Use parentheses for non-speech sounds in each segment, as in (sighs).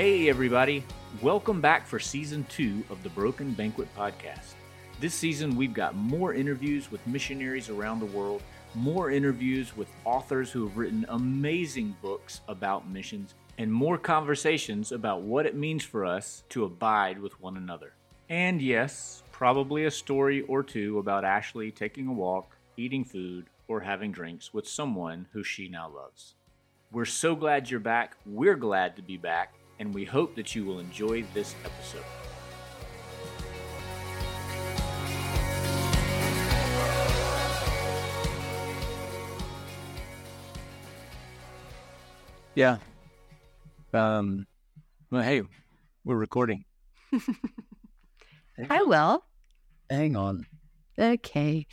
Hey, everybody. Welcome back for season two of the Broken Banquet podcast. This season, we've got more interviews with missionaries around the world, more interviews with authors who have written amazing books about missions, and more conversations about what it means for us to abide with one another. And yes, probably a story or two about Ashley taking a walk, eating food, or having drinks with someone who she now loves. We're so glad you're back. We're glad to be back, and we hope that you will enjoy this episode. Yeah. Um. Well, hey, we're recording. (laughs) I will. Hang on. Okay.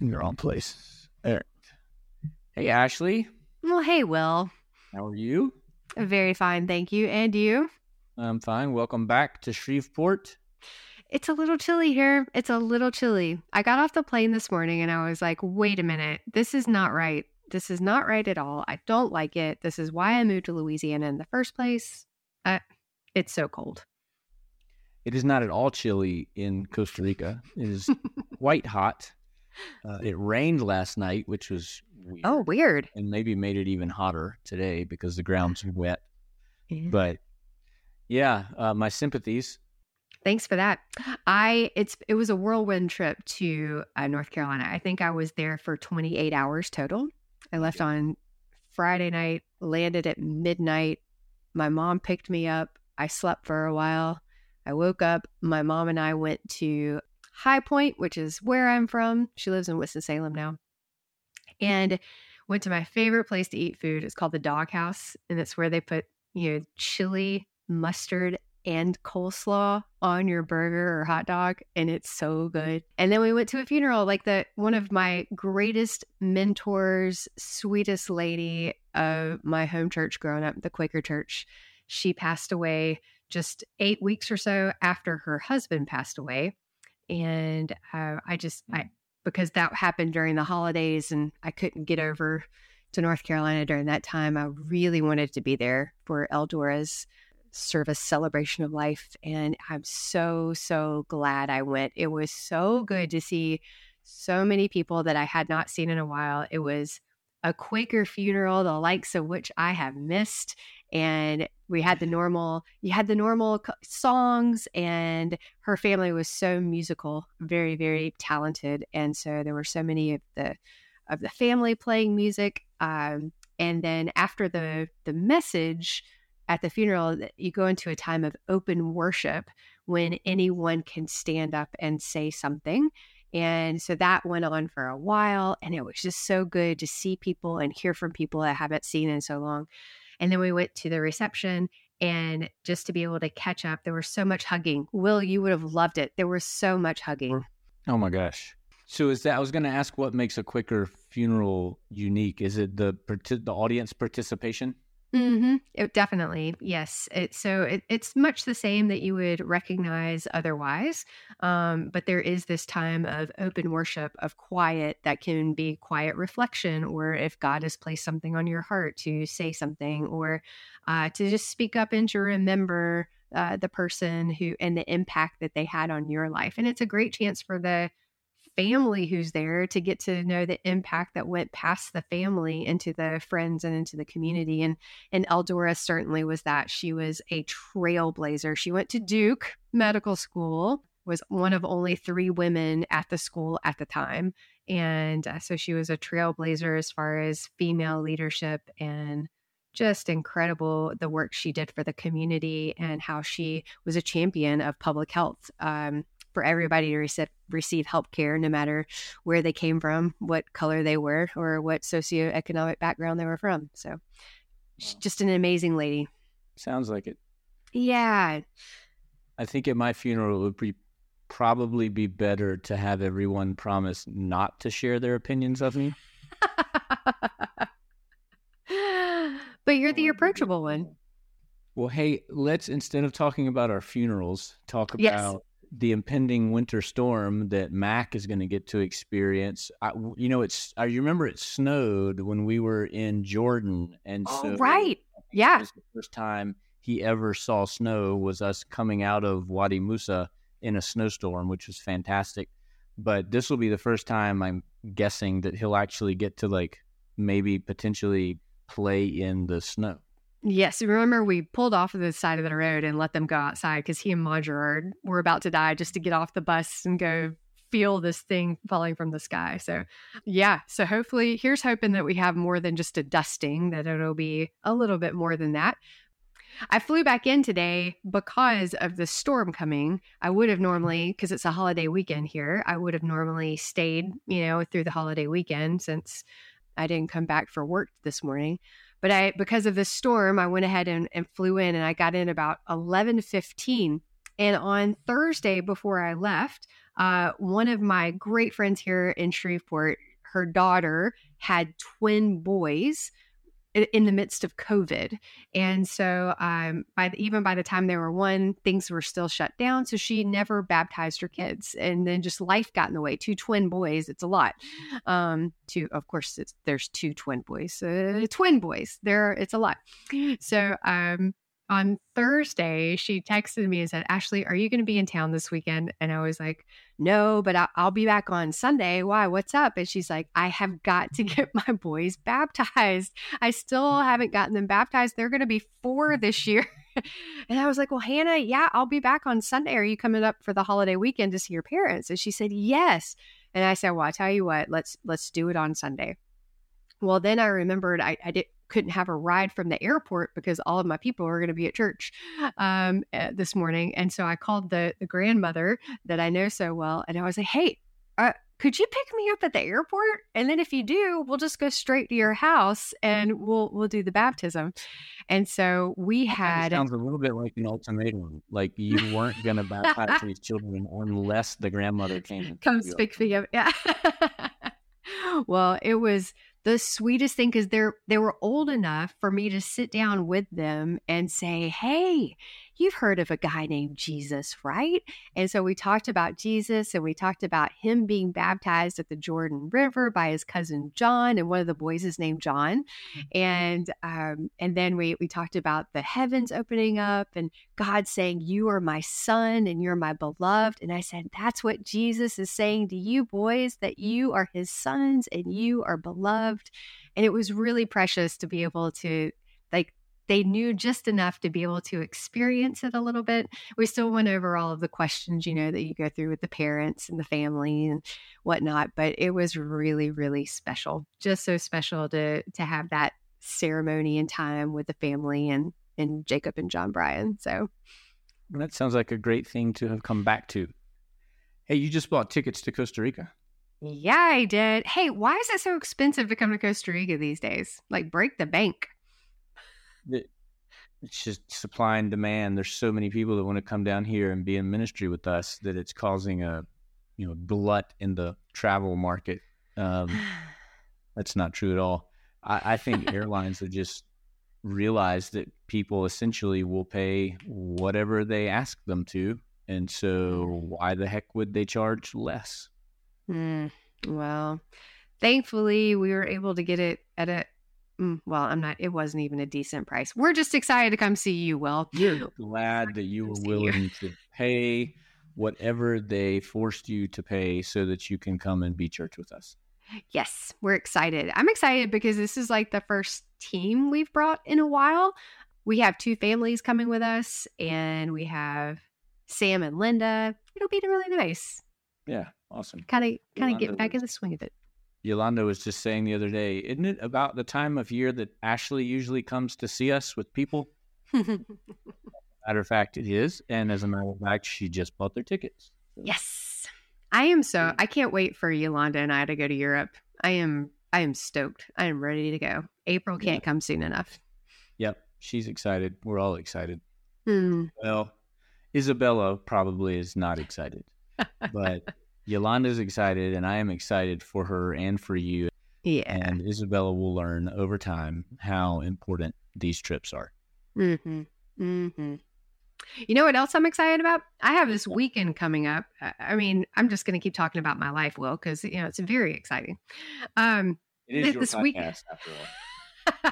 In your own place. There. Hey, Ashley. Well, hey, Will. How are you? Very fine, thank you. And you? I'm fine. Welcome back to Shreveport. It's a little chilly here. It's a little chilly. I got off the plane this morning and I was like, wait a minute. This is not right. This is not right at all. I don't like it. This is why I moved to Louisiana in the first place. Uh, it's so cold. It is not at all chilly in Costa Rica. It is (laughs) quite hot. Uh, it rained last night, which was weird. Oh, weird. and maybe made it even hotter today because the ground's wet. Yeah. But yeah, uh, my sympathies. Thanks for that. I it's it was a whirlwind trip to uh, North Carolina. I think I was there for 28 hours total. I left on Friday night, landed at midnight. My mom picked me up. I slept for a while. I woke up. My mom and I went to High Point, which is where I'm from. She lives in Winston Salem now, and went to my favorite place to eat food. It's called the Dog House, and it's where they put you know chili, mustard, and coleslaw on your burger or hot dog and it's so good. And then we went to a funeral like the one of my greatest mentors, sweetest lady of my home church growing up, the Quaker church. She passed away just 8 weeks or so after her husband passed away. And uh, I just I because that happened during the holidays and I couldn't get mm-hmm. over to North Carolina during that time. I really wanted to be there for Eldora's service celebration of life. And I'm so, so glad I went. It was so good to see so many people that I had not seen in a while. It was a Quaker funeral, the likes of which I have missed. And we had the normal, you had the normal songs, and her family was so musical, very, very talented. And so there were so many of the of the family playing music. Um, and then after the the message, at the funeral, you go into a time of open worship when anyone can stand up and say something. And so that went on for a while. And it was just so good to see people and hear from people I haven't seen in so long. And then we went to the reception and just to be able to catch up, there was so much hugging. Will, you would have loved it. There was so much hugging. Oh my gosh. So is that I was going to ask what makes a Quaker funeral unique? Is it the the audience participation? Mm-hmm. It, definitely, yes. It, so it, it's much the same that you would recognize otherwise, um, but there is this time of open worship, of quiet that can be quiet reflection, or if God has placed something on your heart to say something, or uh, to just speak up and to remember uh, the person who and the impact that they had on your life. And it's a great chance for the family who's there to get to know the impact that went past the family into the friends and into the community and and Eldora certainly was that. She was a trailblazer. She went to Duke medical school was one of only 3 women at the school at the time and uh, so she was a trailblazer as far as female leadership and just incredible the work she did for the community and how she was a champion of public health. Um, for everybody to receive receive health care no matter where they came from, what color they were, or what socioeconomic background they were from. So she's just an amazing lady. Sounds like it. Yeah. I think at my funeral it would be probably be better to have everyone promise not to share their opinions of me. (laughs) but you're the approachable one. Well, hey, let's instead of talking about our funerals, talk Yes. The impending winter storm that Mac is going to get to experience. I, you know, it's I remember it snowed when we were in Jordan, and Oh, so right. Yeah. the first time he ever saw snow was us coming out of Wadi Musa in a snowstorm, which was fantastic. But this will be the first time I'm guessing that he'll actually get to like maybe potentially play in the snow. Yes, remember we pulled off of the side of the road and let them go outside because he and Madra were about to die just to get off the bus and go feel this thing falling from the sky. So, yeah. So, hopefully, here's hoping that we have more than just a dusting, that it'll be a little bit more than that. I flew back in today because of the storm coming. I would have normally, because it's a holiday weekend here, I would have normally stayed, you know, through the holiday weekend since I didn't come back for work this morning. But I, because of the storm, I went ahead and, and flew in and I got in about 11:15. And on Thursday before I left, uh, one of my great friends here in Shreveport, her daughter had twin boys in the midst of COVID. And so, um, by the, even by the time they were one, things were still shut down. So she never baptized her kids, and then just life got in the way. Two twin boys, it's a lot. Um, two, of course, there's two twin boys, uh, twin boys. There, it's a lot. So, um, on Thursday, she texted me and said, Ashley, are you going to be in town this weekend? And I was like, no, but I'll, I'll, be back on Sunday. Why? What's up? And she's like, I have got to (laughs) get my boys baptized. I still haven't gotten them baptized. They're going to be four mm. this year. (laughs) and I was like, well, Hannah, yeah, I'll be back on Sunday. Are you coming up for the holiday weekend to see your parents? And she said, yes. And I said, well, I tell you what, let's, let's do it on Sunday. Well, then I remembered I, I did, couldn't have a ride from the airport because all of my people were going to be at church um, uh, this morning. And so I called the, the grandmother that I know so well, and I was like, hey, uh, could you pick me up at the airport? And then if you do, we'll just go straight to your house and we'll we'll do the baptism. And so we had sounds a little bit like an ultimatum. Like you weren't gonna baptize these (laughs) children unless the grandmother came. Come speak for you. Yeah. (laughs) well, it was the sweetest thing because they're they were old enough for me to sit down with them and say, "Hey, you've heard of a guy named Jesus, right?" And so we talked about Jesus and we talked about him being baptized at the Jordan River by his cousin John, and one of the boys is named John. Mm-hmm. And um, and then we we talked about the heavens opening up and God saying, "You are my son and you're my beloved." And I said, "That's what Jesus is saying to you boys that you are his sons and you are beloved." And it was really precious to be able to, like, they knew just enough to be able to experience it a little bit. We still went over all of the questions, you know, that you go through with the parents and the family and whatnot. But it was really, really special. Just so special to to have that ceremony and time with the family and and Jacob and John Bryan. So that sounds like a great thing to have come back to. Hey, you just bought tickets to Costa Rica. Yeah, I did. Hey, why is it so expensive to come to Costa Rica these days? Like, break the bank. It's just supply and demand. There's so many people that want to come down here and be in ministry with us that it's causing a, you know, glut in the travel market. Um, (sighs) that's not true at all. I, I think (laughs) airlines have just realized that people essentially will pay whatever they ask them to, and so why the heck would they charge less? Mm, well, thankfully, we were able to get it at a Mm, well, I'm not. It wasn't even a decent price. We're just excited to come see you. Will you're (laughs) glad that you were willing you. to pay whatever they forced you to pay so that you can come and be church with us. Yes, we're excited. I'm excited because this is like the first team we've brought in a while. We have two families coming with us, and we have Sam and Linda. It'll be really nice. Yeah, awesome. Kind of, kind of get back in the swing of it. Yolanda was just saying the other day, isn't it about the time of year that Ashley usually comes to see us with people? (laughs) matter of fact, it is. And as a matter of fact, she just bought their tickets. Yes. I am so I can't wait for Yolanda and I to go to Europe. I am I am stoked. I am ready to go. April can't yeah. come soon enough. Yep. She's excited. We're all excited. Hmm. Well, Isabella probably is not excited (laughs) but Yolanda's excited, and I am excited for her and for you. Yeah. And Isabella will learn over time how important these trips are. Mm-hmm. Mm-hmm. You know what else I'm excited about? I have this weekend coming up. I mean, I'm just going to keep talking about my life, Will, because you know it's very exciting. Um, it is your this after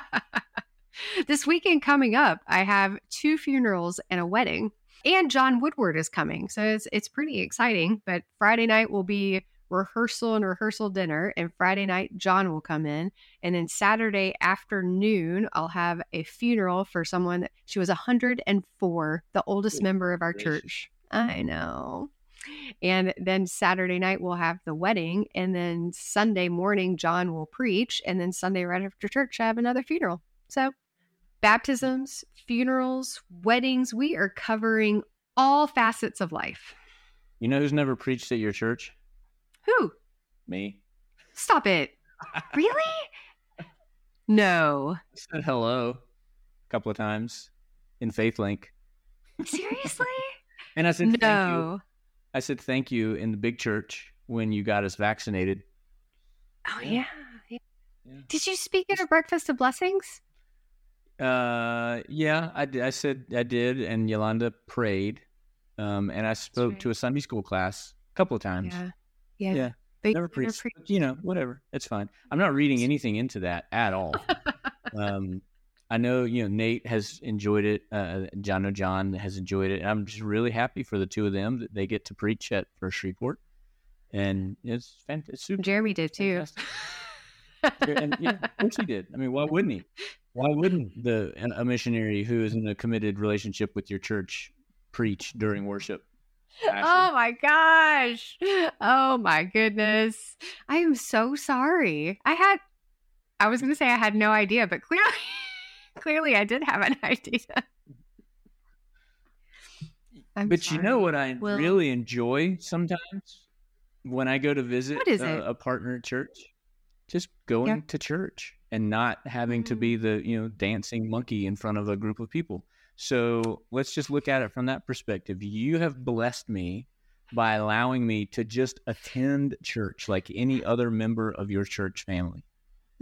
all. (laughs) this weekend coming up, I have two funerals and a wedding. And John Woodward is coming. So it's it's pretty exciting. But Friday night will be rehearsal and rehearsal dinner. And Friday night, John will come in. And then Saturday afternoon, I'll have a funeral for someone. That, she was 104, the oldest member of our gracious. church. I know. And then Saturday night, we'll have the wedding. And then Sunday morning, John will preach. And then Sunday, right after church, I have another funeral. So, baptisms, funerals, weddings, we are covering all facets of life. You know who's never preached at your church? Who? Me. Stop it. (laughs) Really? No. I said hello a couple of times in FaithLink. Seriously? (laughs) And I said thank you. no. I said thank you in the big church when you got us vaccinated. Oh, yeah. yeah. Yeah. Did you speak at a breakfast of blessings? Uh, yeah, I, did- I said I did, and Yolanda prayed, um, and I spoke right. to a Sunday school class a couple of times. Yeah. Yeah. Yeah, you never preached. pre- you know, whatever, it's fine. I'm not reading anything into that at all. (laughs) um, I know you know Nate has enjoyed it. Uh, John know John has enjoyed it. And I'm just really happy for the two of them that they get to preach at First Shreveport, and it's fantastic. Super Jeremy did too. and yeah, (laughs) of course he did. I mean, why wouldn't he? Why wouldn't the a missionary who is in a committed relationship with your church preach during worship? Ashley? Oh my gosh. Oh my goodness. I am so sorry. I had I was going to say I had no idea, but clearly (laughs) clearly I did have an (laughs) idea. I'm but you know what I Well- really enjoy sometimes when I go to visit a, a partner church, just going to church and not having to Mm. be the you know dancing monkey in front of a group of people. So let's just look at it from that perspective. You have blessed me by allowing me to just attend church like any other member of your church family.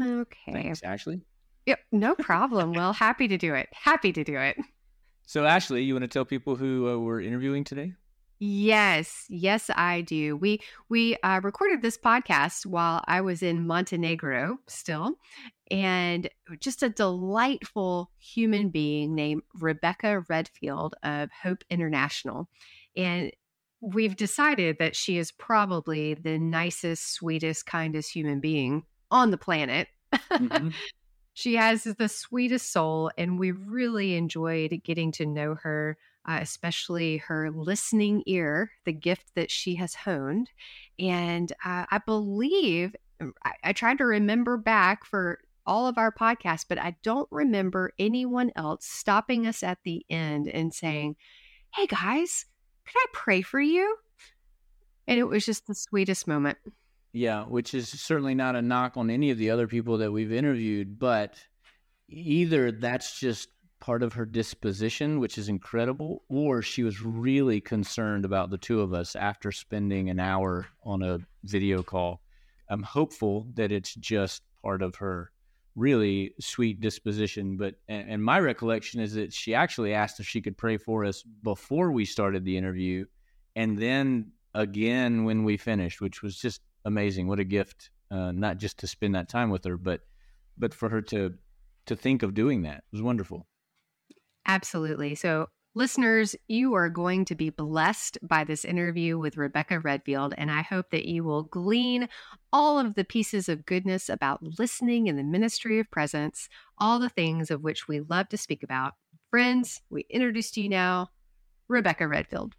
Okay. Thanks, Ashley. Yep, no problem. well, happy to do it. Happy to do it. So, Ashley, you want to tell people who uh, we're interviewing today? Yes, yes, I do. We we uh, recorded this podcast while I was in Montenegro still, and just a delightful human being named Rebecca Redfield of Hope International, and we've decided that she is probably the nicest, sweetest, kindest human being on the planet. Mhm. (laughs) She has the sweetest soul, and we really enjoyed getting to know her, uh, especially her listening ear, the gift that she has honed. And uh, I believe I, I tried to remember back for all of our podcasts, but I don't remember anyone else stopping us at the end and saying, Hey guys, could I pray for you? And it was just the sweetest moment. Yeah, which is certainly not a knock on any of the other people that we've interviewed, but either that's just part of her disposition, which is incredible, or she was really concerned about the two of us after spending an hour on a video call. I'm hopeful that it's just part of her really sweet disposition. But and, and my recollection is that she actually asked if she could pray for us before we started the interview, and then again when we finished, which was just amazing. What a gift! Uh, not just to spend that time with her, but but for her to to think of doing that it was wonderful. Absolutely. So, listeners, you are going to be blessed by this interview with Rebecca Redfield, and I hope that you will glean all of the pieces of goodness about listening in the ministry of presence, all the things of which we love to speak about. Friends, we introduce to you now Rebecca Redfield.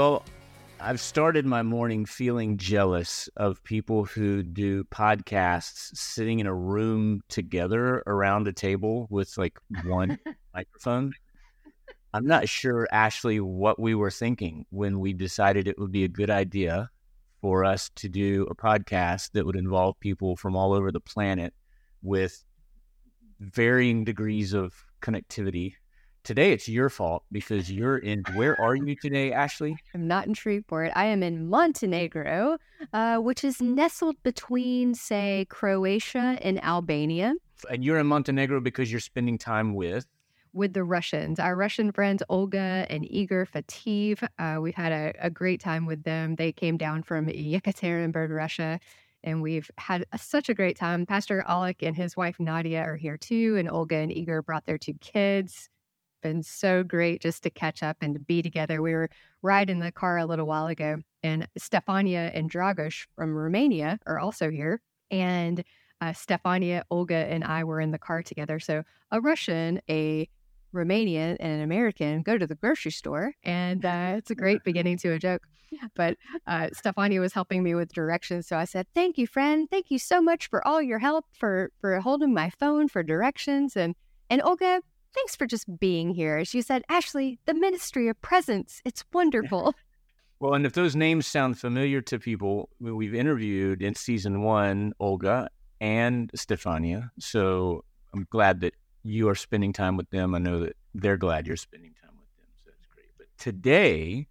Well, I've started my morning feeling jealous of people who do podcasts sitting in a room together around a table with like one (laughs) microphone. I'm not sure, Ashley, what we were thinking when we decided it would be a good idea for us to do a podcast that would involve people from all over the planet with varying degrees of connectivity. Today it's your fault because you're in. Where are you today, Ashley? I'm not in Shreveport. I am in Montenegro, uh, which is nestled between, say, Croatia and Albania. And you're in Montenegro because you're spending time with with the Russians. Our Russian friends, Olga and Igor Fativ, uh, we've had a, a, great time with them. They came down from Yekaterinburg, Russia, and we've had a, such a great time. Pastor Alec and his wife Nadia are here too, and Olga and Igor brought their two kids. Been so great just to catch up and to be together. We were riding the car a little while ago, and Stefania and Dragos from Romania are also here. And uh, Stefania, Olga, and I were in the car together. So a Russian, a Romanian and an American go to the grocery store, and uh, it's a great beginning to a joke. But uh, Stefania was helping me with directions, so I said, "Thank you, friend. Thank you so much for all your help, for for holding my phone for directions, and and Olga, thanks for just being here." She said, "Ashley, the Ministry of Presence, it's wonderful." (laughs) Well, and if those names sound familiar to people, we've interviewed in season one Olga and Stefania, so I'm glad that you are spending time with them. I know that they're glad you're spending time with them. So that's great. But today,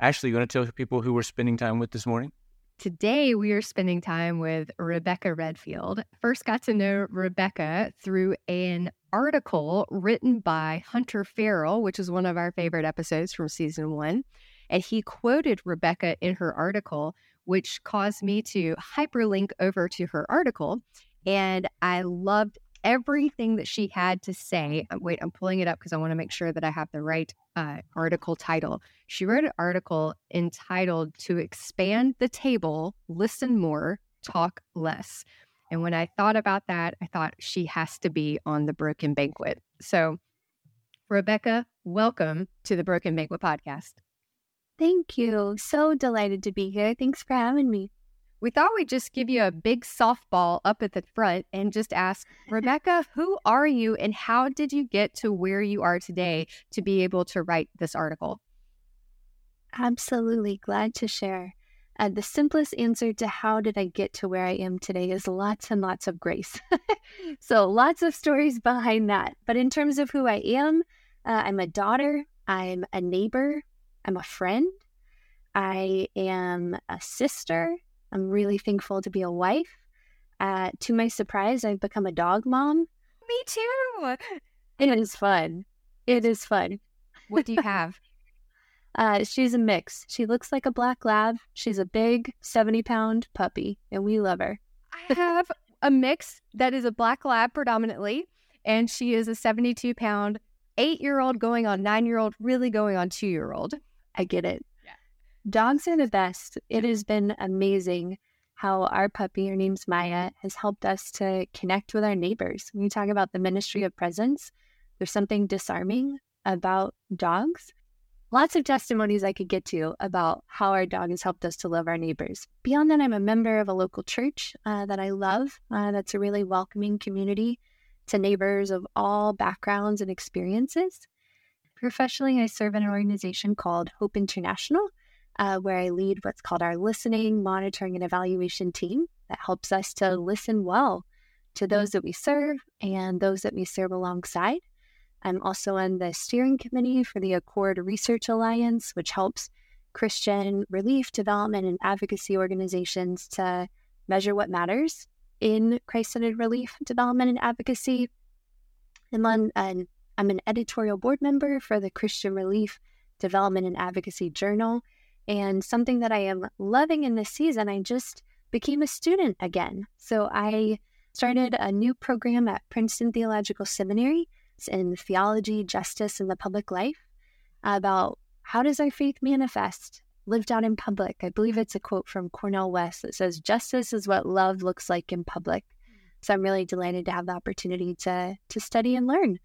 Ashley, you want to tell people who we're spending time with this morning? Today, we are spending time with Rebecca Redfield. First got to know Rebecca through an article written by Hunter Farrell, which is one of our favorite episodes from season one. And he quoted Rebecca in her article, which caused me to hyperlink over to her article. And I loved everything that she had to say. Uh, wait, I'm pulling it up because I want to make sure that I have the right uh, article title. She wrote an article entitled To Expand the Table, Listen More, Talk Less. And when I thought about that, I thought she has to be on the Broken Banquet. So, Rebecca, welcome to the Broken Banquet podcast. Thank you. So delighted to be here. Thanks for having me. We thought we'd just give you a big softball up at the front and just ask Rebecca, (laughs) who are you and how did you get to where you are today to be able to write this article? Absolutely. Glad to share. Uh, the simplest answer to how did I get to where I am today is lots and lots of grace. (laughs) so, lots of stories behind that. But in terms of who I am, uh, I'm a daughter, I'm a neighbor, I'm a friend, I am a sister, I'm really thankful to be a wife. Uh, to my surprise, I've become a dog mom. Me too. It is fun. It is fun. What do you have? Uh, she's a mix. She looks like a black lab. She's a big 70 pound puppy, and we love her. I have a mix that is a black lab predominantly, and she is a 72 pound eight year old going on nine year old, really going on two year old. I get it. Dogs are the best. It has been amazing how our puppy, her name's Maya, has helped us to connect with our neighbors. When you talk about the ministry of presence, there's something disarming about dogs. Lots of testimonies I could get to about how our dog has helped us to love our neighbors. Beyond that, I'm a member of a local church uh, that I love. Uh, that's a really welcoming community to neighbors of all backgrounds and experiences. Professionally, I serve in an organization called Hope International, uh, where I lead what's called our listening, monitoring, and evaluation team that helps us to listen well to those that we serve and those that we serve alongside. I'm also on the steering committee for the Accord Research Alliance, which helps Christian relief, development, and advocacy organizations to measure what matters in Christ centered relief, development, and advocacy. On, I'm an editorial board member for the Christian Relief, Development, and Advocacy Journal. And something that I am loving in this season, I just became a student again. So I started a new program at Princeton Theological Seminary in theology, justice, and the public life about how does our faith manifest lived out in public. I believe it's a quote from Cornel West that says, Justice is what love looks like in public. Hmm. So I'm really delighted to have the opportunity to to study and learn.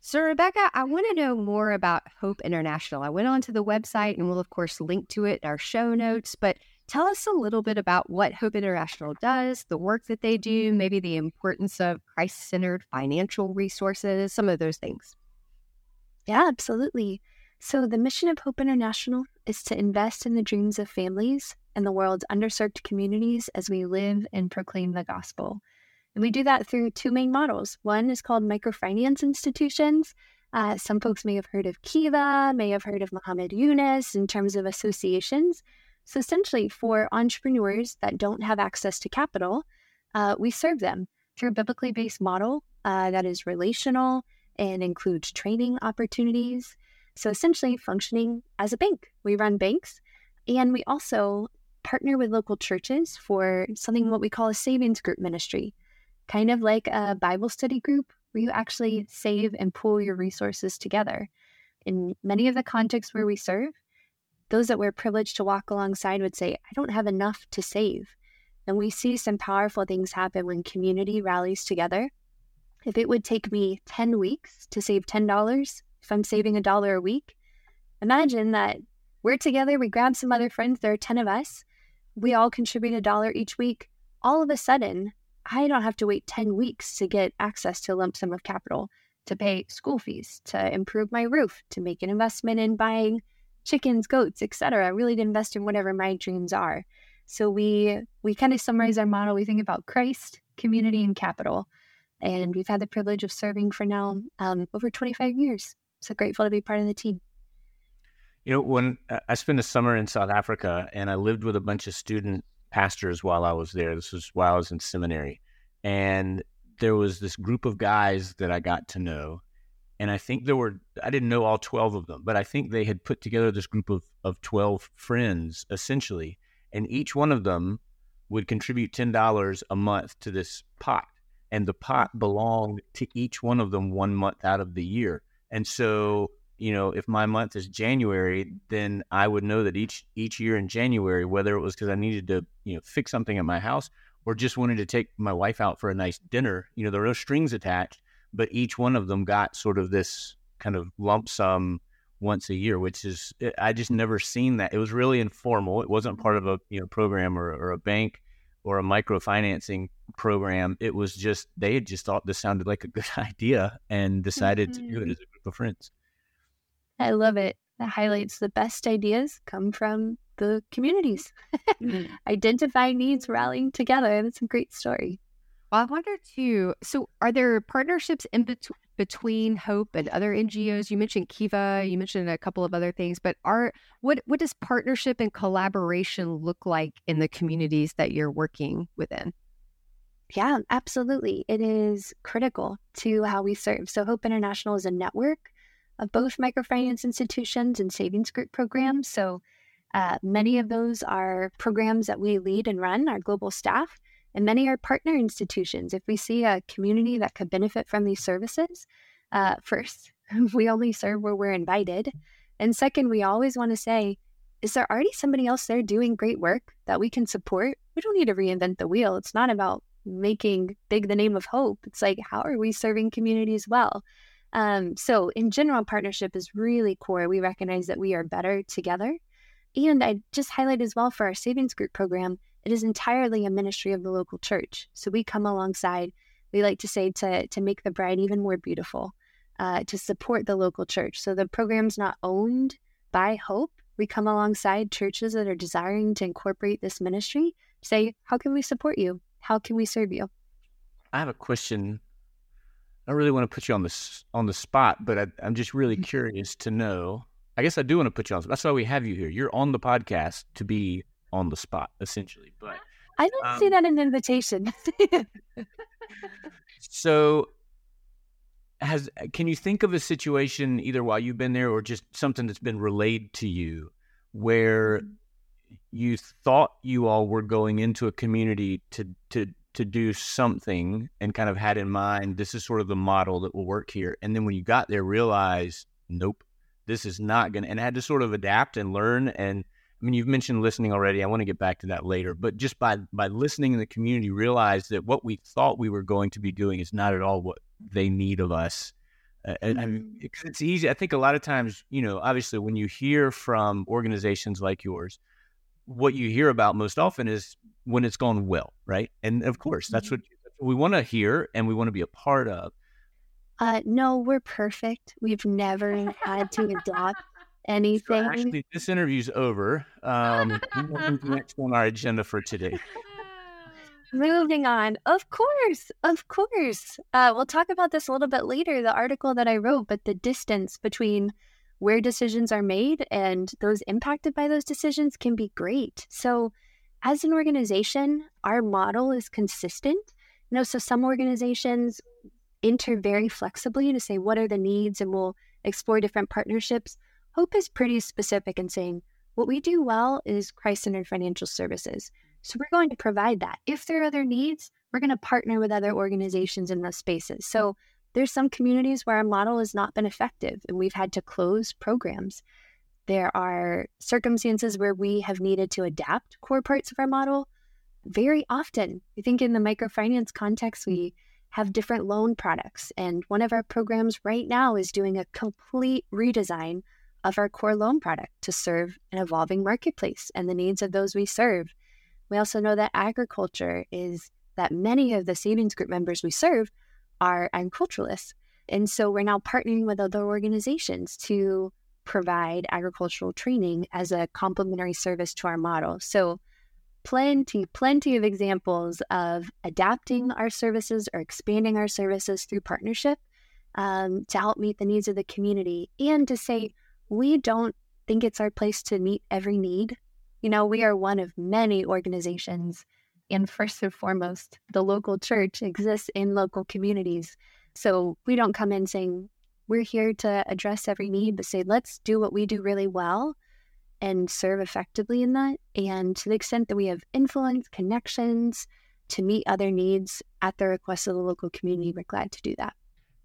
So, Rebecca, I want to know more about Hope International. I went onto the website and we'll, of course, link to it in our show notes. But tell us a little bit about what Hope International does, the work that they do, maybe the importance of Christ centered financial resources, some of those things. Yeah, absolutely. So, the mission of Hope International is to invest in the dreams of families and the world's underserved communities as we live and proclaim the gospel. And we do that through two main models. One is called microfinance institutions. Uh, some folks may have heard of Kiva, may have heard of Muhammad Yunus in terms of associations. So essentially, for entrepreneurs that don't have access to capital, uh, we serve them through a biblically based model uh, that is relational and includes training opportunities. So essentially, functioning as a bank. We run banks and we also partner with local churches for something what we call a savings group ministry, kind of like a Bible study group where you actually save and pool your resources together. In many of the contexts where we serve, those that we're privileged to walk alongside would say, I don't have enough to save. And we see some powerful things happen when community rallies together. If it would take me 10 weeks to save $10, if I'm saving a dollar a week, imagine that we're together, we grab some other friends, there are 10 of us, we all contribute a dollar each week. All of a sudden, I don't have to wait 10 weeks to get access to a lump sum of capital to pay school fees, to improve my roof, to make an investment in buying chickens, goats, etc. Really to invest in whatever my dreams are. So we we kind of summarize our model. We think about Christ, community, and capital, and we've had the privilege of serving for now um, over 25 years. So grateful to be part of the team. You know, when I spent a summer in South Africa and I lived with a bunch of student pastors while I was there. This was while I was in seminary, and there was this group of guys that I got to know and I think there were I didn't know all 12 of them, but I think they had put together this group of of 12 friends essentially, and each one of them would contribute $10 a month to this pot, and the pot mm. belonged to each one of them one month out of the year. And so, you know, if my month is January, then I would know that each each year in January, whether it was because I needed to, you know, fix something at my house or just wanted to take my wife out for a nice dinner, you know, there were no strings attached but each one of them got sort of this kind of lump sum once a year, which is eh, I just never seen that. It was really informal. It wasn't part of a you know program or, or a bank or a microfinancing program. It was just they had just thought this sounded like a good (laughs) idea and decided mm-hmm. to do it mm-hmm. as a group of friends. I love it. That highlights the best ideas come from the communities. mm-hmm. (laughs) Identify needs, rallying together. That's a great story. Well, I wonder too. So, are there partnerships in bet- between Hope and other NGOs? You mentioned Kiva, you mentioned a couple of other things, but are what what does partnership and collaboration look like in the communities that you're working within? Yeah, absolutely. It is critical to how we serve. So, Hope International is a network of both microfinance institutions and savings group programs. So, uh, many of those are programs that we lead and run, our global staff and many are partner institutions. If we see a community that could benefit from these services, uh, first, (laughs) we only serve where we're invited. And second, we always want to say, is there already somebody else there doing great work that we can support? We don't need to reinvent the wheel. It's not about making big the name of hope. It's like, how are we serving communities well? Um, so, in general, partnership is really core. We recognize that we are better together. And I just highlight as well for our savings group program, it is entirely a ministry of the local church. So we come alongside, we like to say, to, to make the bride even more beautiful, uh, to support the local church. So the program's not owned by Hope. We come alongside churches that are desiring to incorporate this ministry, say, how can we support you? How can we serve you? I have a question. I don't really want to put you on the on the spot, but I, am just really mm-hmm. curious to know. I guess I do want to put you on. That's why we have you here. You're on the podcast to be on the spot, essentially. But I don't um, see that in invitation. (laughs) so has can you think of a situation either while you've been there or just something that's been relayed to you where mm-hmm. you thought you all were going into a community to to to do something and kind of had in mind this is sort of the model that will work here and then when you got there realized nope this is not going to and had to sort of adapt and learn and I mean, you've mentioned listening already. I want to get back to that later, but just by by listening in the community, realize that what we thought we were going to be doing is not at all what they need of us. Uh, mm-hmm. I mean, it's easy. I think a lot of times, you know, obviously, when you hear from organizations like yours, what you hear about most often is when it's gone well, right? And of course, that's mm-hmm. that's what we want to hear and we want to be a part of. Uh, no, we're perfect. We've never had to adopt anything. So actually, this interview's over. Um, next on our agenda for today. (laughs) Moving on. Of course. Of course. Uh, we'll talk about this a little bit later, the article that I wrote, but the distance between where decisions are made and those impacted by those decisions can be great. So, as an organization, our model is consistent. You know, so some organizations enter very flexibly to say what are the needs and we'll explore different partnerships. Hope is pretty specific in saying what we do well is Christ centered financial services. So we're going to provide that. If there are other needs, we're going to partner with other organizations in those spaces. So there's some communities where our model has not been effective and we've had to close programs. There are circumstances where we have needed to adapt core parts of our model very often. I think in the microfinance context, we have different loan products. And one of our programs right now is doing a complete redesign of our core loan product to serve an evolving marketplace and the needs of those we serve. We also know that agriculture is that many of the savings group members we serve are agriculturalists. And so we're now partnering with other organizations to provide agricultural training as a complementary service to our model. So plenty, plenty of examples of adapting our services or expanding our services through partnership um, to help meet the needs of the community and to say, we don't think it's our place to meet every need. You know, we are one of many organizations. And first and foremost, the local church exists in local communities. So we don't come in saying, we're here to address every need, but say, let's do what we do really well and serve effectively in that. And to the extent that we have influence, connections to meet other needs at the request of the local community, we're glad to do that.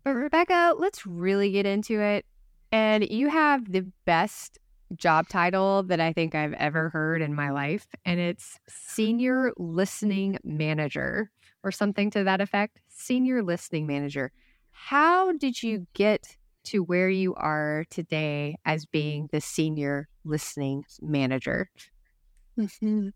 But Rebecca, let's really get into it. And you have the best job title that I think I've ever heard in my life, and it's Senior Listening Manager or something to that effect. Senior Listening Manager. How did you get to where you are today as being the Senior Listening Manager? Mm-hmm.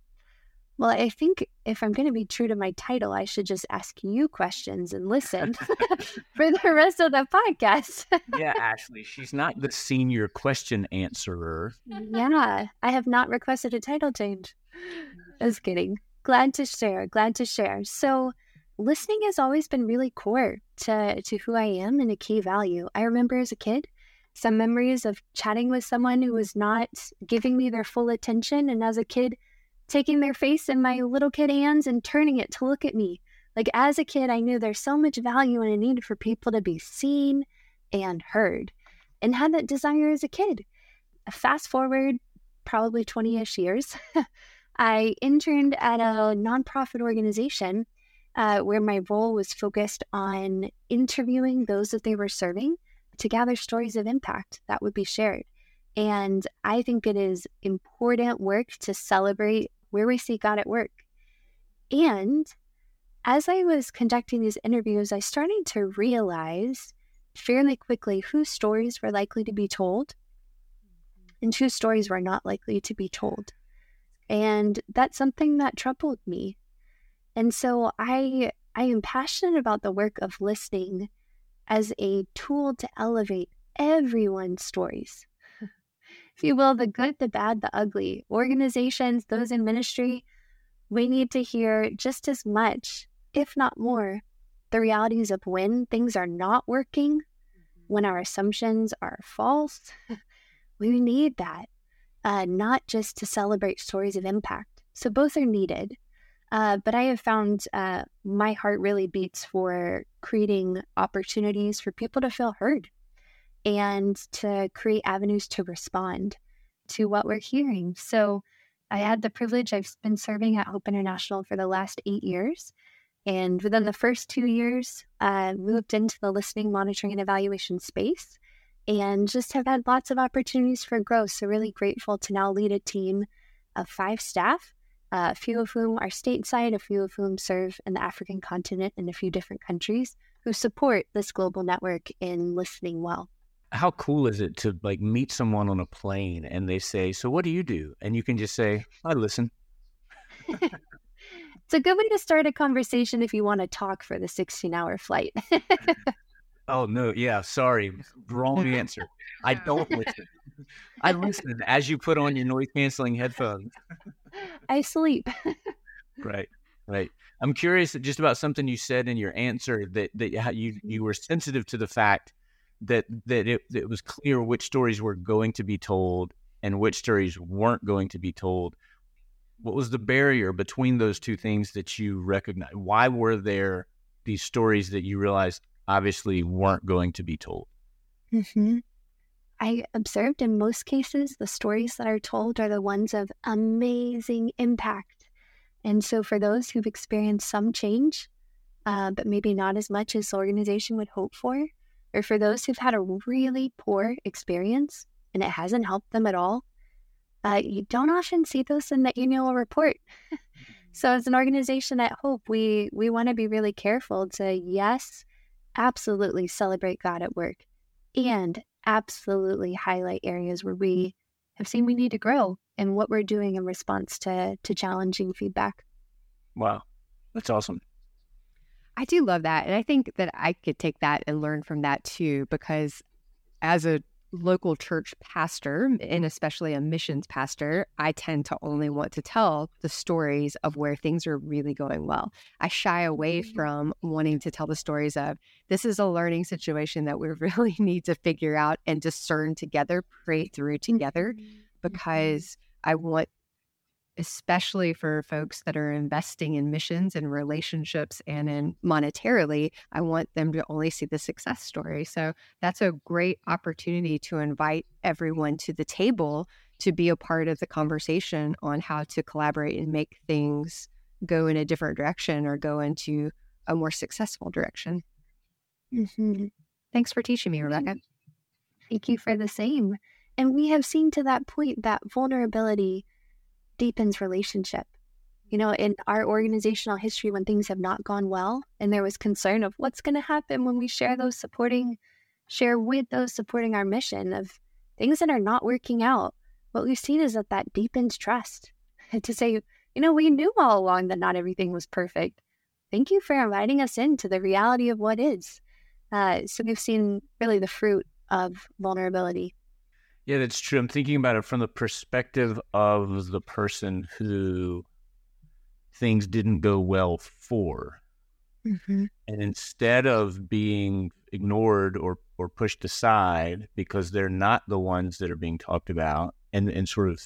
Well, I think if I'm going to be true to my title, I should just ask you questions and listen (laughs) for the rest of the podcast. yeah, (laughs) Ashley, she's not the senior question answerer. yeah, I have not requested a title change. (laughs) Just kidding. Glad to share. Glad to share. So, listening has always been really core to, to who I am and a key value. I remember as a kid, some memories of chatting with someone who was not giving me their full attention. And as a kid, taking their face in my little kid hands and turning it to look at me. Like as a kid, I knew there's so much value and a need for people to be seen and heard, and had that desire as a kid. Fast forward probably 20 ish years, (laughs) I interned at a nonprofit organization uh, where my role was focused on interviewing those that they were serving to gather stories of impact that would be shared. And I think it is important work to celebrate where we see God at work. And as I was conducting these interviews, I started to realize fairly quickly whose stories were likely to be told and whose stories were not likely to be told. And that's something that troubled me. And so I I am passionate about the work of listening as a tool to elevate everyone's stories if you will, the good, the bad, the ugly. Organizations, those in ministry, we need to hear just as much, if not more, the realities of when things are not working, when our assumptions are false. (laughs) we need that, uh, not just to celebrate stories of impact. So both are needed. Uh, but I have found uh, my heart really beats for creating opportunities for people to feel heard and to create avenues to respond to what we're hearing. So I had the privilege, I've been serving at Hope International for the last eight years. And within the first two years, I uh, moved into the listening, monitoring, and evaluation space and just have had lots of opportunities for growth. So, really grateful to now lead a team of five staff, uh, a few of whom are stateside, a few of whom serve in the African continent in a few different countries, who support this global network in listening well how cool is it to like meet someone on a plane and they say, "So what do you do?" and you can just say, "I listen." it's a good way to start a conversation if you want to talk for the 16-hour flight. (laughs) oh no, yeah, sorry, wrong answer. I don't listen. I listen as you put on your noise canceling headphones. I sleep. right. Right. I'm curious just about something you said in your answer that that you you were sensitive to the fact that that it, it was clear which stories were going to be told and which stories weren't going to be told. What was the barrier between those two things that you recognize? Why were there these stories that you realized obviously weren't going to be told? Mm-hmm. I observed in most cases, the stories that are told are the ones of amazing impact. And so, for those who've experienced some change, uh, but maybe not as much as the organization would hope for, or for those who've had a really poor experience and it hasn't helped them at all, uh, you don't often see those in the annual report. so, as an organization at Hope, we we want to be really careful to yes, absolutely celebrate God at work, and absolutely highlight areas where we have seen we need to grow and what we're doing in response to to challenging feedback. Wow. That's awesome. I do love that. And I think that I could take that and learn from that too, because as a local church pastor and especially a missions pastor, I tend to only want to tell the stories of where things are really going well. I shy away mm-hmm. from wanting to tell the stories of this is a learning situation that we (laughs) really need to figure out and discern together, pray through together, mm-hmm. Mm-hmm. because I want especially for folks that are investing in missions and relationships and in monetarily, I want them to only see the success story. So that's a great opportunity to invite everyone to the table to be a part of the conversation on how to collaborate and make things go in a different direction or go into a more successful direction. Mm-hmm. Thanks for teaching me, Rebecca. Thank you for the same. And we have seen to that point that vulnerability deepens relationship. You know, in our organizational history, when things have not gone well and there was concern of what's going to happen when we share those supporting, share with those supporting our mission of things that are not working out, what we've seen is that that deepens trust. (laughs) to say, you know, we knew all along that not everything was perfect. Thank you for inviting us into the reality of what is. Uh, so we've seen really the fruit of vulnerability. Yeah, that's true. I'm thinking about it from the perspective of the person who things didn't go well for. Mm-hmm. And instead of being ignored or, or pushed aside because they're not the ones that are being talked about and, and sort of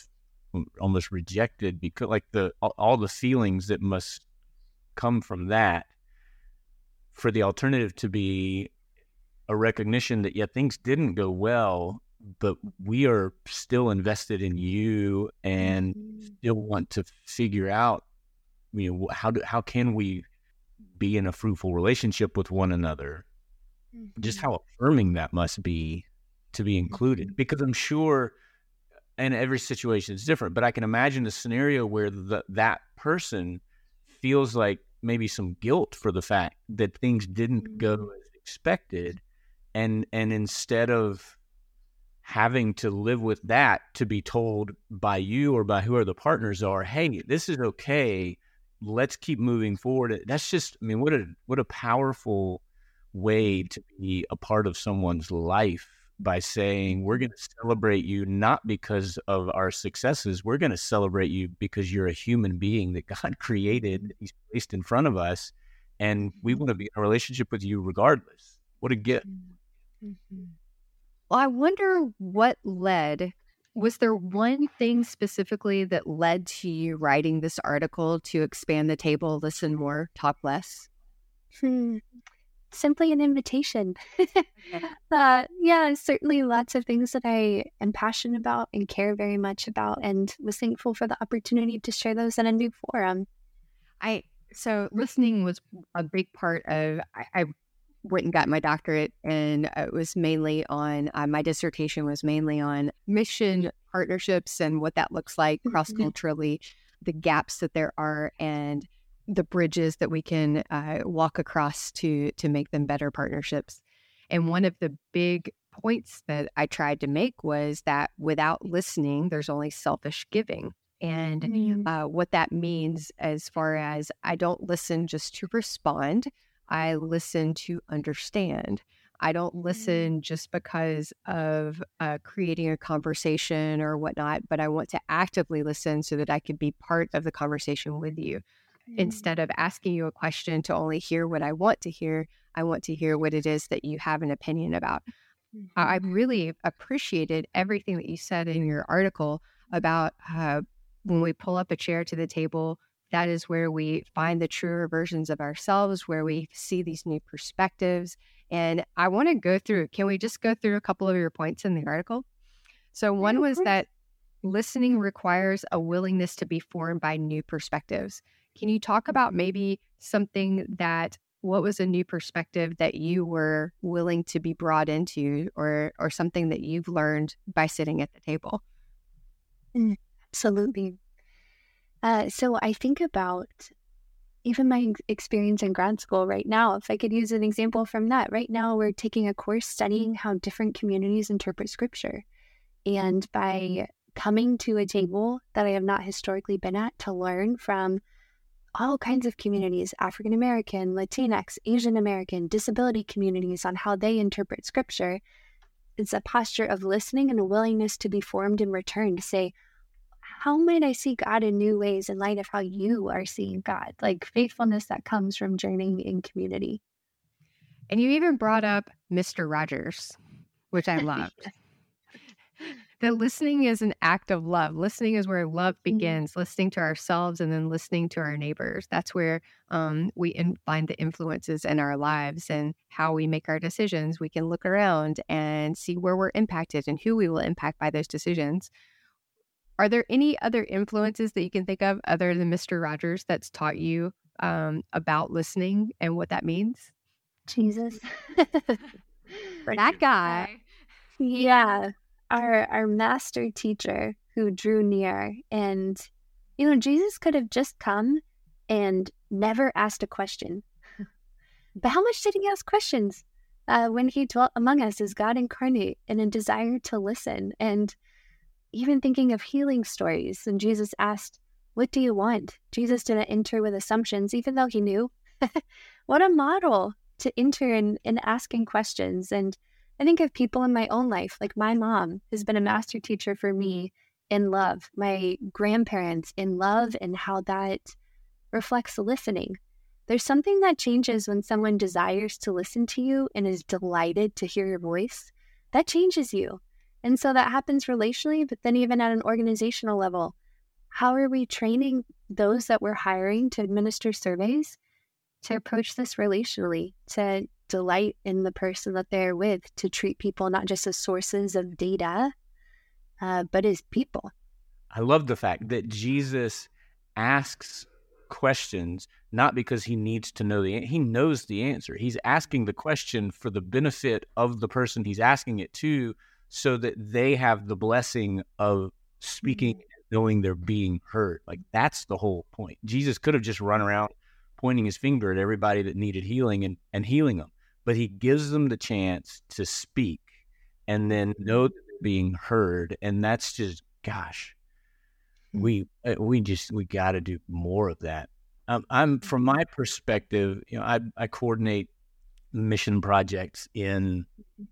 almost rejected because like the all the feelings that must come from that for the alternative to be a recognition that yeah things didn't go well but we are still invested in you and mm-hmm. still want to figure out you know how do how can we be in a fruitful relationship with one another mm-hmm. just how affirming that must be to be included mm-hmm. because i'm sure and every situation is different but i can imagine a scenario where the, that person feels like maybe some guilt for the fact that things didn't go mm-hmm. as expected and and instead of having to live with that to be told by you or by whoever the partners are, hey, this is okay. Let's keep moving forward. That's just, I mean, what a what a powerful way to be a part of someone's life by saying we're going to celebrate you not because of our successes we're going to celebrate you because you're a human being that god (laughs) created he's placed in front of us and we want to be in a relationship with you regardless what a gift mm-hmm. Well, I wonder what led. Was there one thing specifically that led to you writing this article to expand the table, listen more, talk less? Hmm. Simply an invitation. (laughs) uh, yeah, certainly lots of things that I am passionate about and care very much about, and was thankful for the opportunity to share those in a new forum. I so listening was a big part of I, I went and got my doctorate, and it was mainly on uh, my dissertation was mainly on mission partnerships and what that looks like mm-hmm. cross culturally, the gaps that there are, and the bridges that we can uh, walk across to to make them better partnerships. And one of the big points that I tried to make was that without listening, there's only selfish giving. And mm-hmm. uh, what that means, as far as I don't listen just to respond, I listen to understand. I don't mm. listen just because of uh, creating a conversation or whatnot, but I want to actively listen so that I can be part of the conversation with you. instead of asking you a question to only hear what I want to hear, I want to hear what it is that you have an opinion about. I Mm-hmm. really appreciated everything that you said in your article about uh, when we pull up a chair to the table, that is where we find the truer versions of ourselves, where we see these new perspectives. And I want to go through, can we just go through a couple of your points in the article? So, one was that listening requires a willingness to be formed by new perspectives. Can you talk mm-hmm. about maybe something that what was a new perspective that you were willing to be brought into or or something that you've learned by sitting at the table? Mm, absolutely. Uh, so I think about even my experience in grad school right now. If I could use an example from that, right now we're taking a course studying how different communities interpret scripture. And by coming to a table that I have not historically been at to learn from all kinds of communities African American, Latinx, Asian American, disability communities on how they interpret scripture. It's a posture of listening and a willingness to be formed in return to say, how might I see God in new ways in light of how you are seeing God? Like faithfulness that comes from journeying in community. And you even brought up Mr. Rogers, which I (laughs) loved. that listening is an act of love. Listening is where love begins, listening to ourselves and then listening to our neighbors. That's where um, we in- find the influences in our lives and how we make our decisions. We can look around and see where we're impacted and who we will impact by those decisions. Are there any other influences that you can think of other than Mr. Rogers that's taught you um, about listening and what that means? Jesus. (laughs) That guy. yeah. Our our master teacher who drew near and you know, Jesus could have just come and never asked a question. But how much did he ask questions? Uh, when he dwelt among us as God incarnate and a desire to listen and even thinking of healing stories. And Jesus asked, What do you want? Jesus didn't enter with assumptions, even though he knew. (laughs) what a model to enter in, in asking questions. And I think of people in my own life, like my mom has been a master teacher for mm-hmm. me in love, my grandparents in love, and how that reflects listening. There's something that changes when someone desires to listen to you and is delighted to hear your voice. That changes you. And so that happens relationally, but then even at an organizational level. How are we training those that we're hiring to administer surveys to approach this relationally, to delight in the person that they're with, to treat people not just as sources of data, uh, but as people? I love the fact that Jesus asks questions not because he needs to know the he knows the answer. He's asking the question for the benefit of the person he's asking it to so that they have the blessing of speaking and knowing they're being heard. Like that's the whole point. Jesus could have just run around pointing his finger at everybody that needed healing and, and healing them, but he gives them the chance to speak and then know that they're being heard. And that's just, gosh, we uh, we just we got to do more of that. Um, I'm from my perspective, you know, I I coordinate mission projects in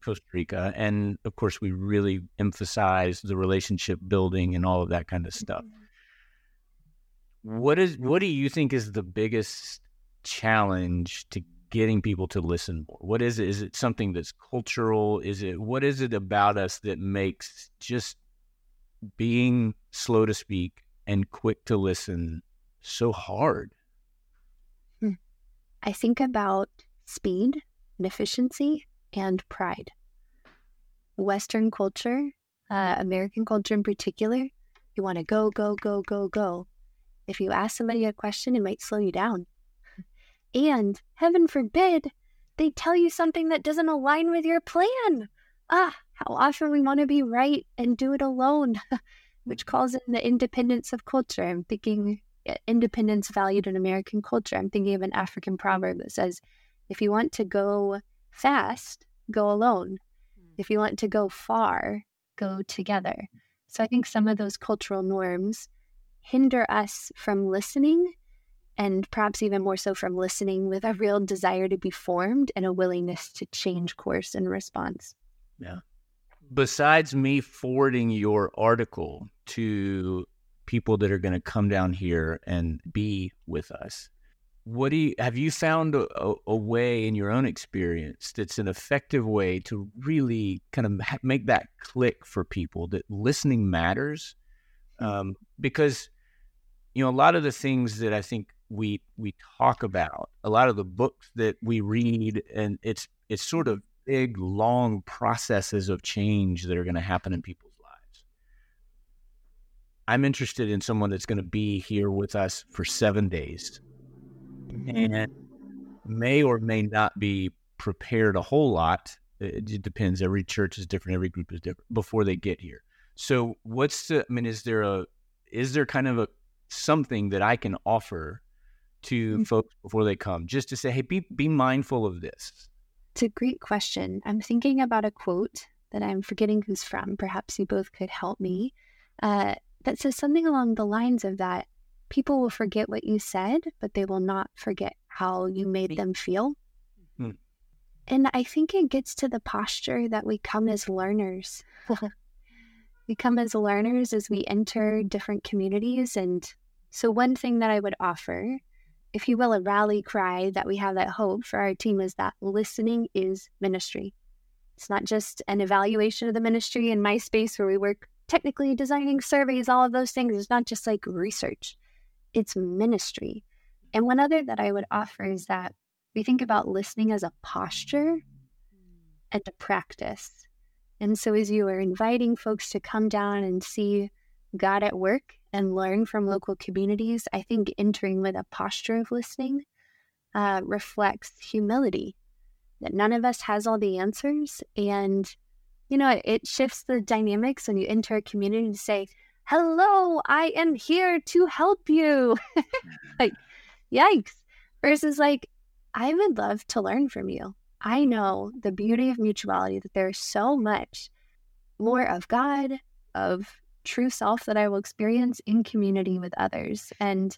Costa Rica, and of course, we really emphasize the relationship building and all of that kind of stuff. Mm-hmm. What is what do you think is the biggest challenge to getting people to listen more? What is it? Is it something that's cultural? Is it what is it about us that makes just being slow to speak and quick to listen so hard? Hmm. I think about speed efficiency and pride. Western culture, uh, American culture in particular, you want to go, go, go, go, go. If you ask somebody a question, it might slow you down. And heaven forbid, they tell you something that doesn't align with your plan. Ah, how often we want to be right and do it alone, (laughs) which calls in the independence of culture. I'm thinking uh, independence valued in American culture. I'm thinking of an African proverb that says, if you want to go fast, go alone. Mm. If you want to go far, go together. So I think some of those cultural norms hinder us from listening and perhaps even more so from listening with a real desire to be formed and a willingness to change course in response. Yeah. Besides me forwarding your article to people that are going to come down here and be with us. What do you have you found a, a, way in your own experience that's an effective way to really kind of make that click for people that listening matters? Um, because you know a lot of the things that I think we we talk about, a lot of the books that we read, and it's it's sort of big, long processes of change that are going to happen in people's lives. I'm interested in someone that's going to be here with us for seven days and may or may not be prepared a whole lot. It depends. Every church is different. Every group is different before they get here. So, what's the? I mean, is there a? Is there kind of a something that I can offer to mm-hmm. folks before they come, just to say, hey, be be mindful of this? It's a great question. I'm thinking about a quote that I'm forgetting who's from. Perhaps you both could help me. Uh, that says something along the lines of that people will forget what you said, but they will not forget how you made them feel. Hmm. And I think it gets to the posture that we come as learners. (laughs) we come as learners as we enter different communities. And so, one thing that I would offer if you will, a rally cry that we have that hope for our team is that listening is ministry. It's not just an evaluation of the ministry in my space where we work technically designing surveys, all of those things. It's not just like research, it's ministry. And one other that I would offer is that we think about listening as a posture and a practice. And so, as you are inviting folks to come down and see God at work and learn from local communities, I think entering with a posture of listening uh, reflects humility that none of us has all the answers. And, you know, it shifts the dynamics when you enter a community to say, Hello, I am here to help you. (laughs) like, yikes. Versus, like, I would love to learn from you. I know the beauty of mutuality, that there's so much more of God, of true self that I will experience in community with others. And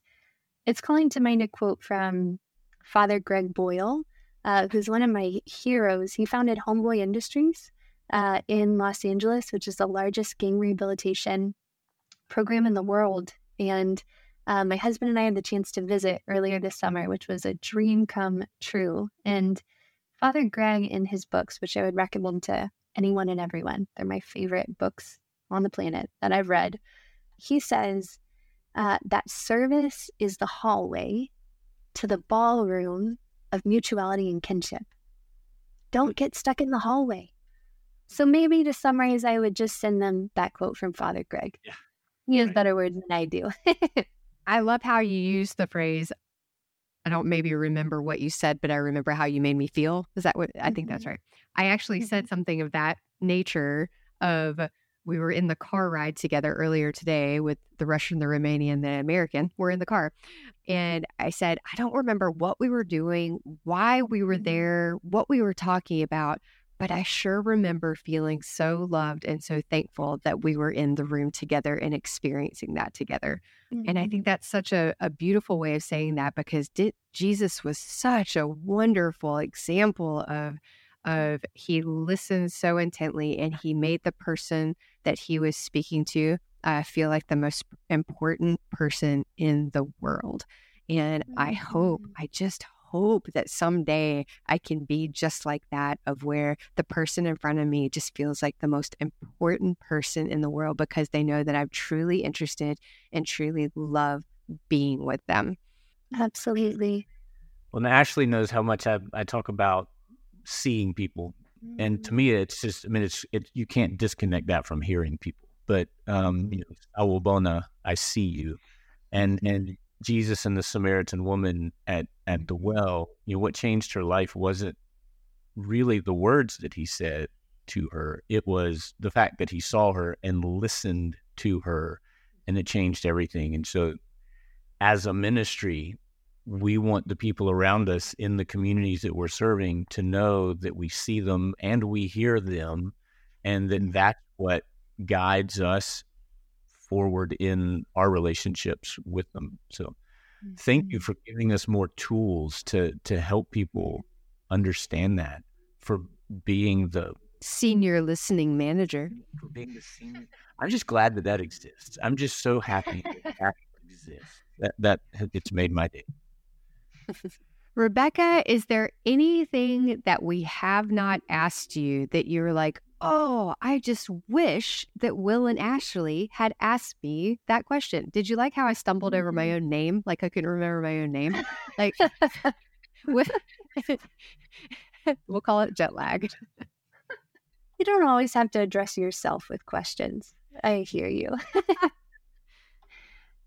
it's calling to mind a quote from Father Greg Boyle, uh, who's one of my heroes. He founded Homeboy Industries uh, in Los Angeles, which is the largest gang rehabilitation program in the world. And uh, my husband and I had the chance to visit earlier this summer, which was a dream come true. And Father Greg, in his books, which I would recommend to anyone and everyone, they're my favorite books on the planet that I've read, he says uh, that service is the hallway to the ballroom of mutuality and kinship. Don't get stuck in the hallway. So maybe to summarize, I would just send them that quote from Father Greg. Yeah. He has right. better words than I do. (laughs) I love how you use the phrase. I don't maybe remember what you said, but I remember how you made me feel. Is that what I think mm-hmm. that's right? I actually said mm-hmm. something of that nature of we were in the car ride together earlier today with the Russian, the Romanian, the American. We're in the car. And I said, I don't remember what we were doing, why we were mm-hmm. there, what we were talking about, but I sure remember feeling so loved and so thankful that we were in the room together and experiencing that together. Mm-hmm. And I think mm-hmm. that's such a, a beautiful way of saying that because did, Jesus was such a wonderful example of of he listened so intently and he made the person that he was speaking to uh, feel like the most important person in the world. And I hope, mm. I just hope that someday I can be just like that of where the person in front of me just feels like the most important person in the world because they know that I'm truly interested and truly love being with them. Absolutely. Well, Ashley knows how much I, I talk about seeing people. And to me, it's just, I mean, it's, it, you can't disconnect that from hearing people. But, um, you know, Sawubona, I see you. And, and Jesus and the Samaritan woman at, at the mm-hmm. well, you know, what changed her life wasn't really the words that he said to her. It was the fact that he saw her and listened to her, and it changed everything. And so, as a ministry, we want the people around us in the communities that we're serving to know that we see them and we hear them and then mm-hmm. that's what guides us forward in our relationships with them so mm-hmm. thank you mm-hmm. for giving us more tools to to help people understand that for being the senior listening manager. For being the senior, I'm just glad that that exists. I'm just so happy that (laughs) that exists. That that it's made my day. Rebecca, is there anything that we have not asked you that you're like, oh, I just wish that Will and Ashley had asked me that question? Did you like how I stumbled over my mm. own name? Like I couldn't remember my own name? Like, (laughs) (laughs) (laughs) we'll call it jet lag. You don't always have to address yourself with questions. I hear you.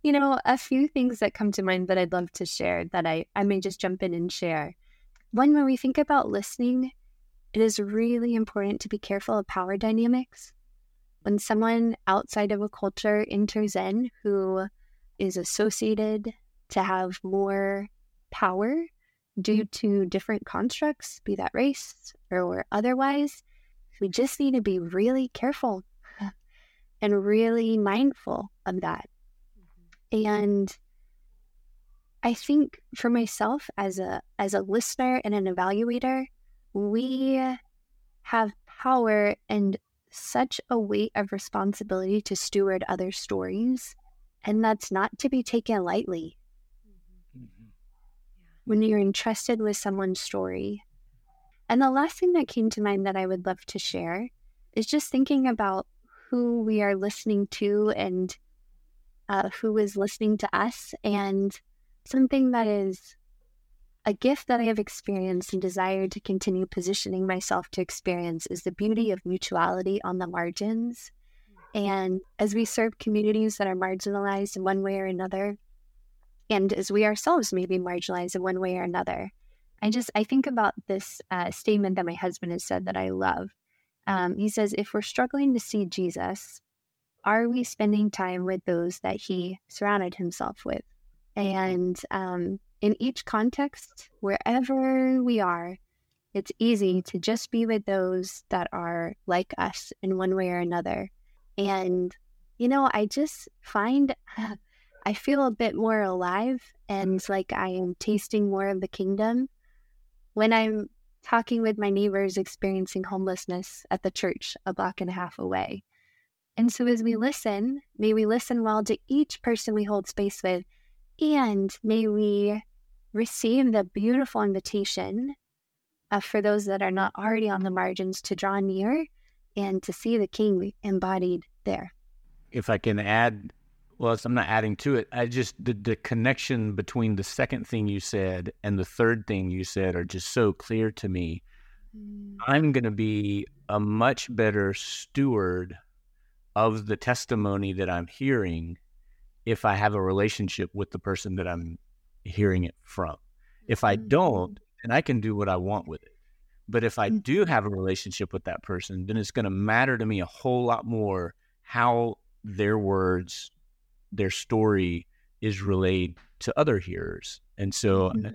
you know, a few things that come to mind that I'd love to share that I, I may just jump in and share. One, when we think about listening, it is really important to be careful of power dynamics. When someone outside of a culture enters in who is associated to have more power due mm. to different constructs, be that race or otherwise, we just need to be really careful (sighs) and really mindful of that. Mm-hmm. And I think for myself as a as a listener and an evaluator, we have power and such a weight of responsibility to steward other stories, and that's not to be taken lightly. Mm-hmm. When you're entrusted with someone's story. And the last thing that came to mind that I would love to share is just thinking about who we are listening to and uh, who is listening to us. And something that is a gift that I have experienced and desire to continue positioning myself to experience is the beauty of mutuality on the margins. And as we serve communities that are marginalized in one way or another, and as we ourselves may be marginalized in one way or another, I just I think about this uh, statement that my husband has said that I love. Um, he says, "If we're struggling to see Jesus, are we spending time with those that he surrounded himself with? And um, in each context, wherever we are, it's easy to just be with those that are like us in one way or another. And, you know, I just find (laughs) I feel a bit more alive and like I am tasting more of the kingdom when I'm talking with my neighbors experiencing homelessness at the church a block and a half away. And so, as we listen, may we listen well to each person we hold space with, and may we receive the beautiful invitation uh, for those that are not already on the margins to draw near and to see the King embodied there. If I can add, well, I'm not adding to it. I just the, the connection between the second thing you said and the third thing you said are just so clear to me. Mm. I'm going to be a much better steward of the testimony that I'm hearing if I have a relationship with the person that I'm hearing it from. If I don't, mm-hmm. then I can do what I want with it. But if I do mm-hmm. have a relationship with that person, then it's going to matter to me a whole lot more how their words, their story is relayed to other hearers. And so mm-hmm.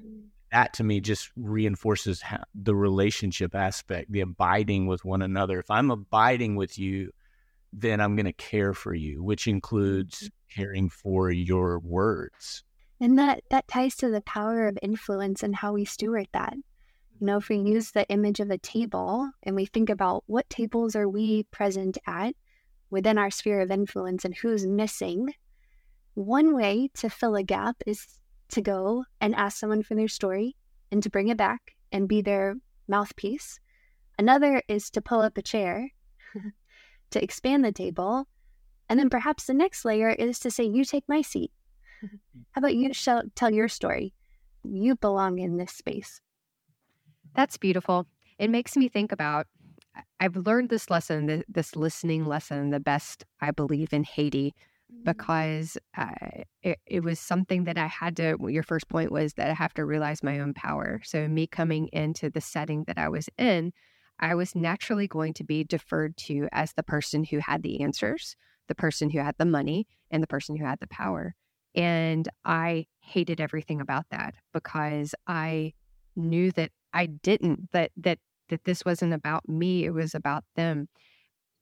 that to me just reinforces the relationship aspect, the abiding with one another. If I'm abiding with you, then I'm going to care for you, which includes mm-hmm. caring for your words. And that, that ties to the power of influence and how we steward that. You know, if we use the image of a table and we think about what tables are we present at within our sphere of influence and who's missing, one way to fill a gap is to go and ask someone for their story and to bring it back and be their mouthpiece. Another is to pull up a chair (laughs) to expand the table. And then perhaps the next layer is to say, You take my seat. (laughs) How about you tell your story? You belong in this space. That's beautiful. It makes me think about I've learned this lesson, this listening lesson, the best I believe in Haiti, mm-hmm. because uh, it, it, was something that I had to. Your first point was that I have to realize my own power. So, me coming into the setting that I was in, I was naturally going to be deferred to as the person who had the answers, the person who had the money, and the person who had the power. And I hated everything about that because I knew that I didn't, that that that this wasn't about me, it was about them.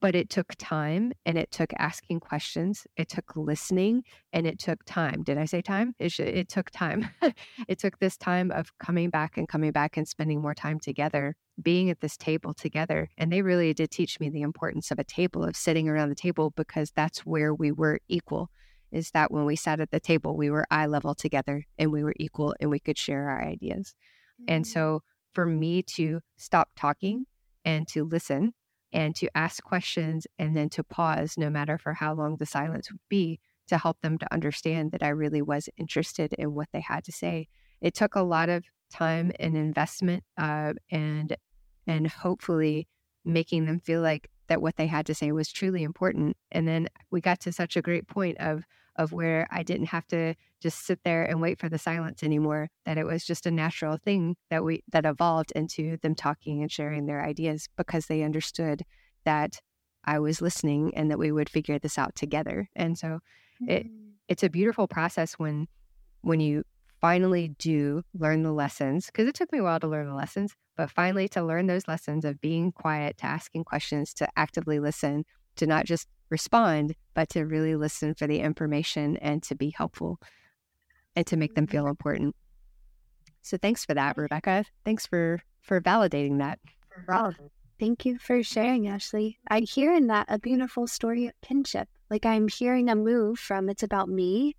but it took time and it took asking questions. It took listening and it took time. Did I say time? It, it took time. (laughs) it took this time of coming back and coming back and spending more time together, being at this table together. And they really did teach me the importance of a table, of sitting around the table, because that's where we were equal. Is that when we sat at the table, we were eye level together and we were equal and we could share our ideas. Mm-hmm. And so for me to stop talking and to listen and to ask questions and then to pause, no matter for how long the silence would be, to help them to understand that I really was interested in what they had to say. It took a lot of time and investment, uh, and and hopefully making them feel like that what they had to say was truly important. And then we got to such a great point of of where I didn't have to just sit there and wait for the silence anymore, that it was just a natural thing that we that evolved into them talking and sharing their ideas because they understood that I was listening and that we would figure this out together. And so mm-hmm. it it's a beautiful process when when you finally do learn the lessons because it took me a while to learn the lessons but finally to learn those lessons of being quiet to asking questions to actively listen to not just respond, but to really listen for the information and to be helpful and to make them feel important. So thanks for that, Rebecca. Thanks for for validating that. Thank you for sharing, Ashley. I hear in that a beautiful story of kinship. Like I'm hearing a move from it's about me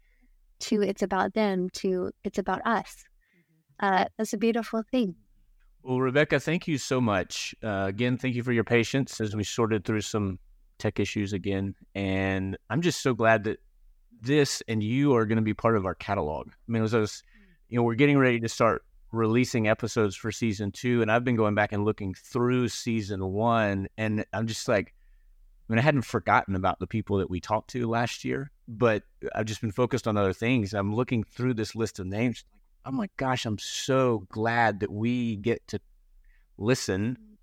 to it's about them to it's about us. Uh, that's a beautiful thing. Well, Rebecca, thank you so much. Uh, again, thank you for your patience as we sorted through some tech issues again. And I'm just so glad that this and you are going to be part of our catalog. I mean, as I was, mm. you know, we're getting ready to start releasing episodes for season two, and I've been going back and looking through season one, and I'm just like, I mean, I hadn't forgotten about the people that we talked to last year, but I've just been focused on other things. I'm looking through this list of names. I'm like, gosh, I'm so glad that we get to listen mm.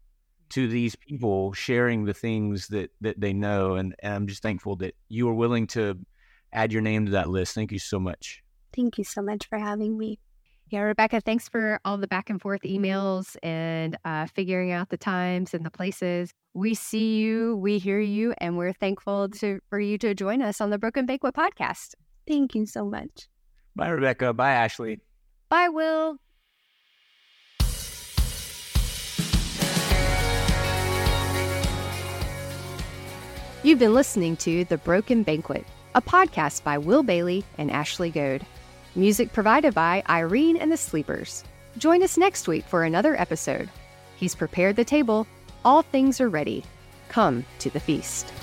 To these people sharing the things that that they know and, and i'm just thankful that you are willing to add your name to that list. Thank you so much. Thank you so much for having me. Yeah rebecca thanks for all the back and forth emails and uh, figuring out the times and the places. We see you we hear you and we're thankful to for you to join us on the broken banquet podcast. Thank you so much. Bye rebecca. Bye ashley. Bye will You've been listening to The Broken Banquet, a podcast by Will Bailey and Ashley Goad. Music provided by Irene and the Sleepers. Join us next week for another episode. He's prepared the table. All things are ready. Come to the feast.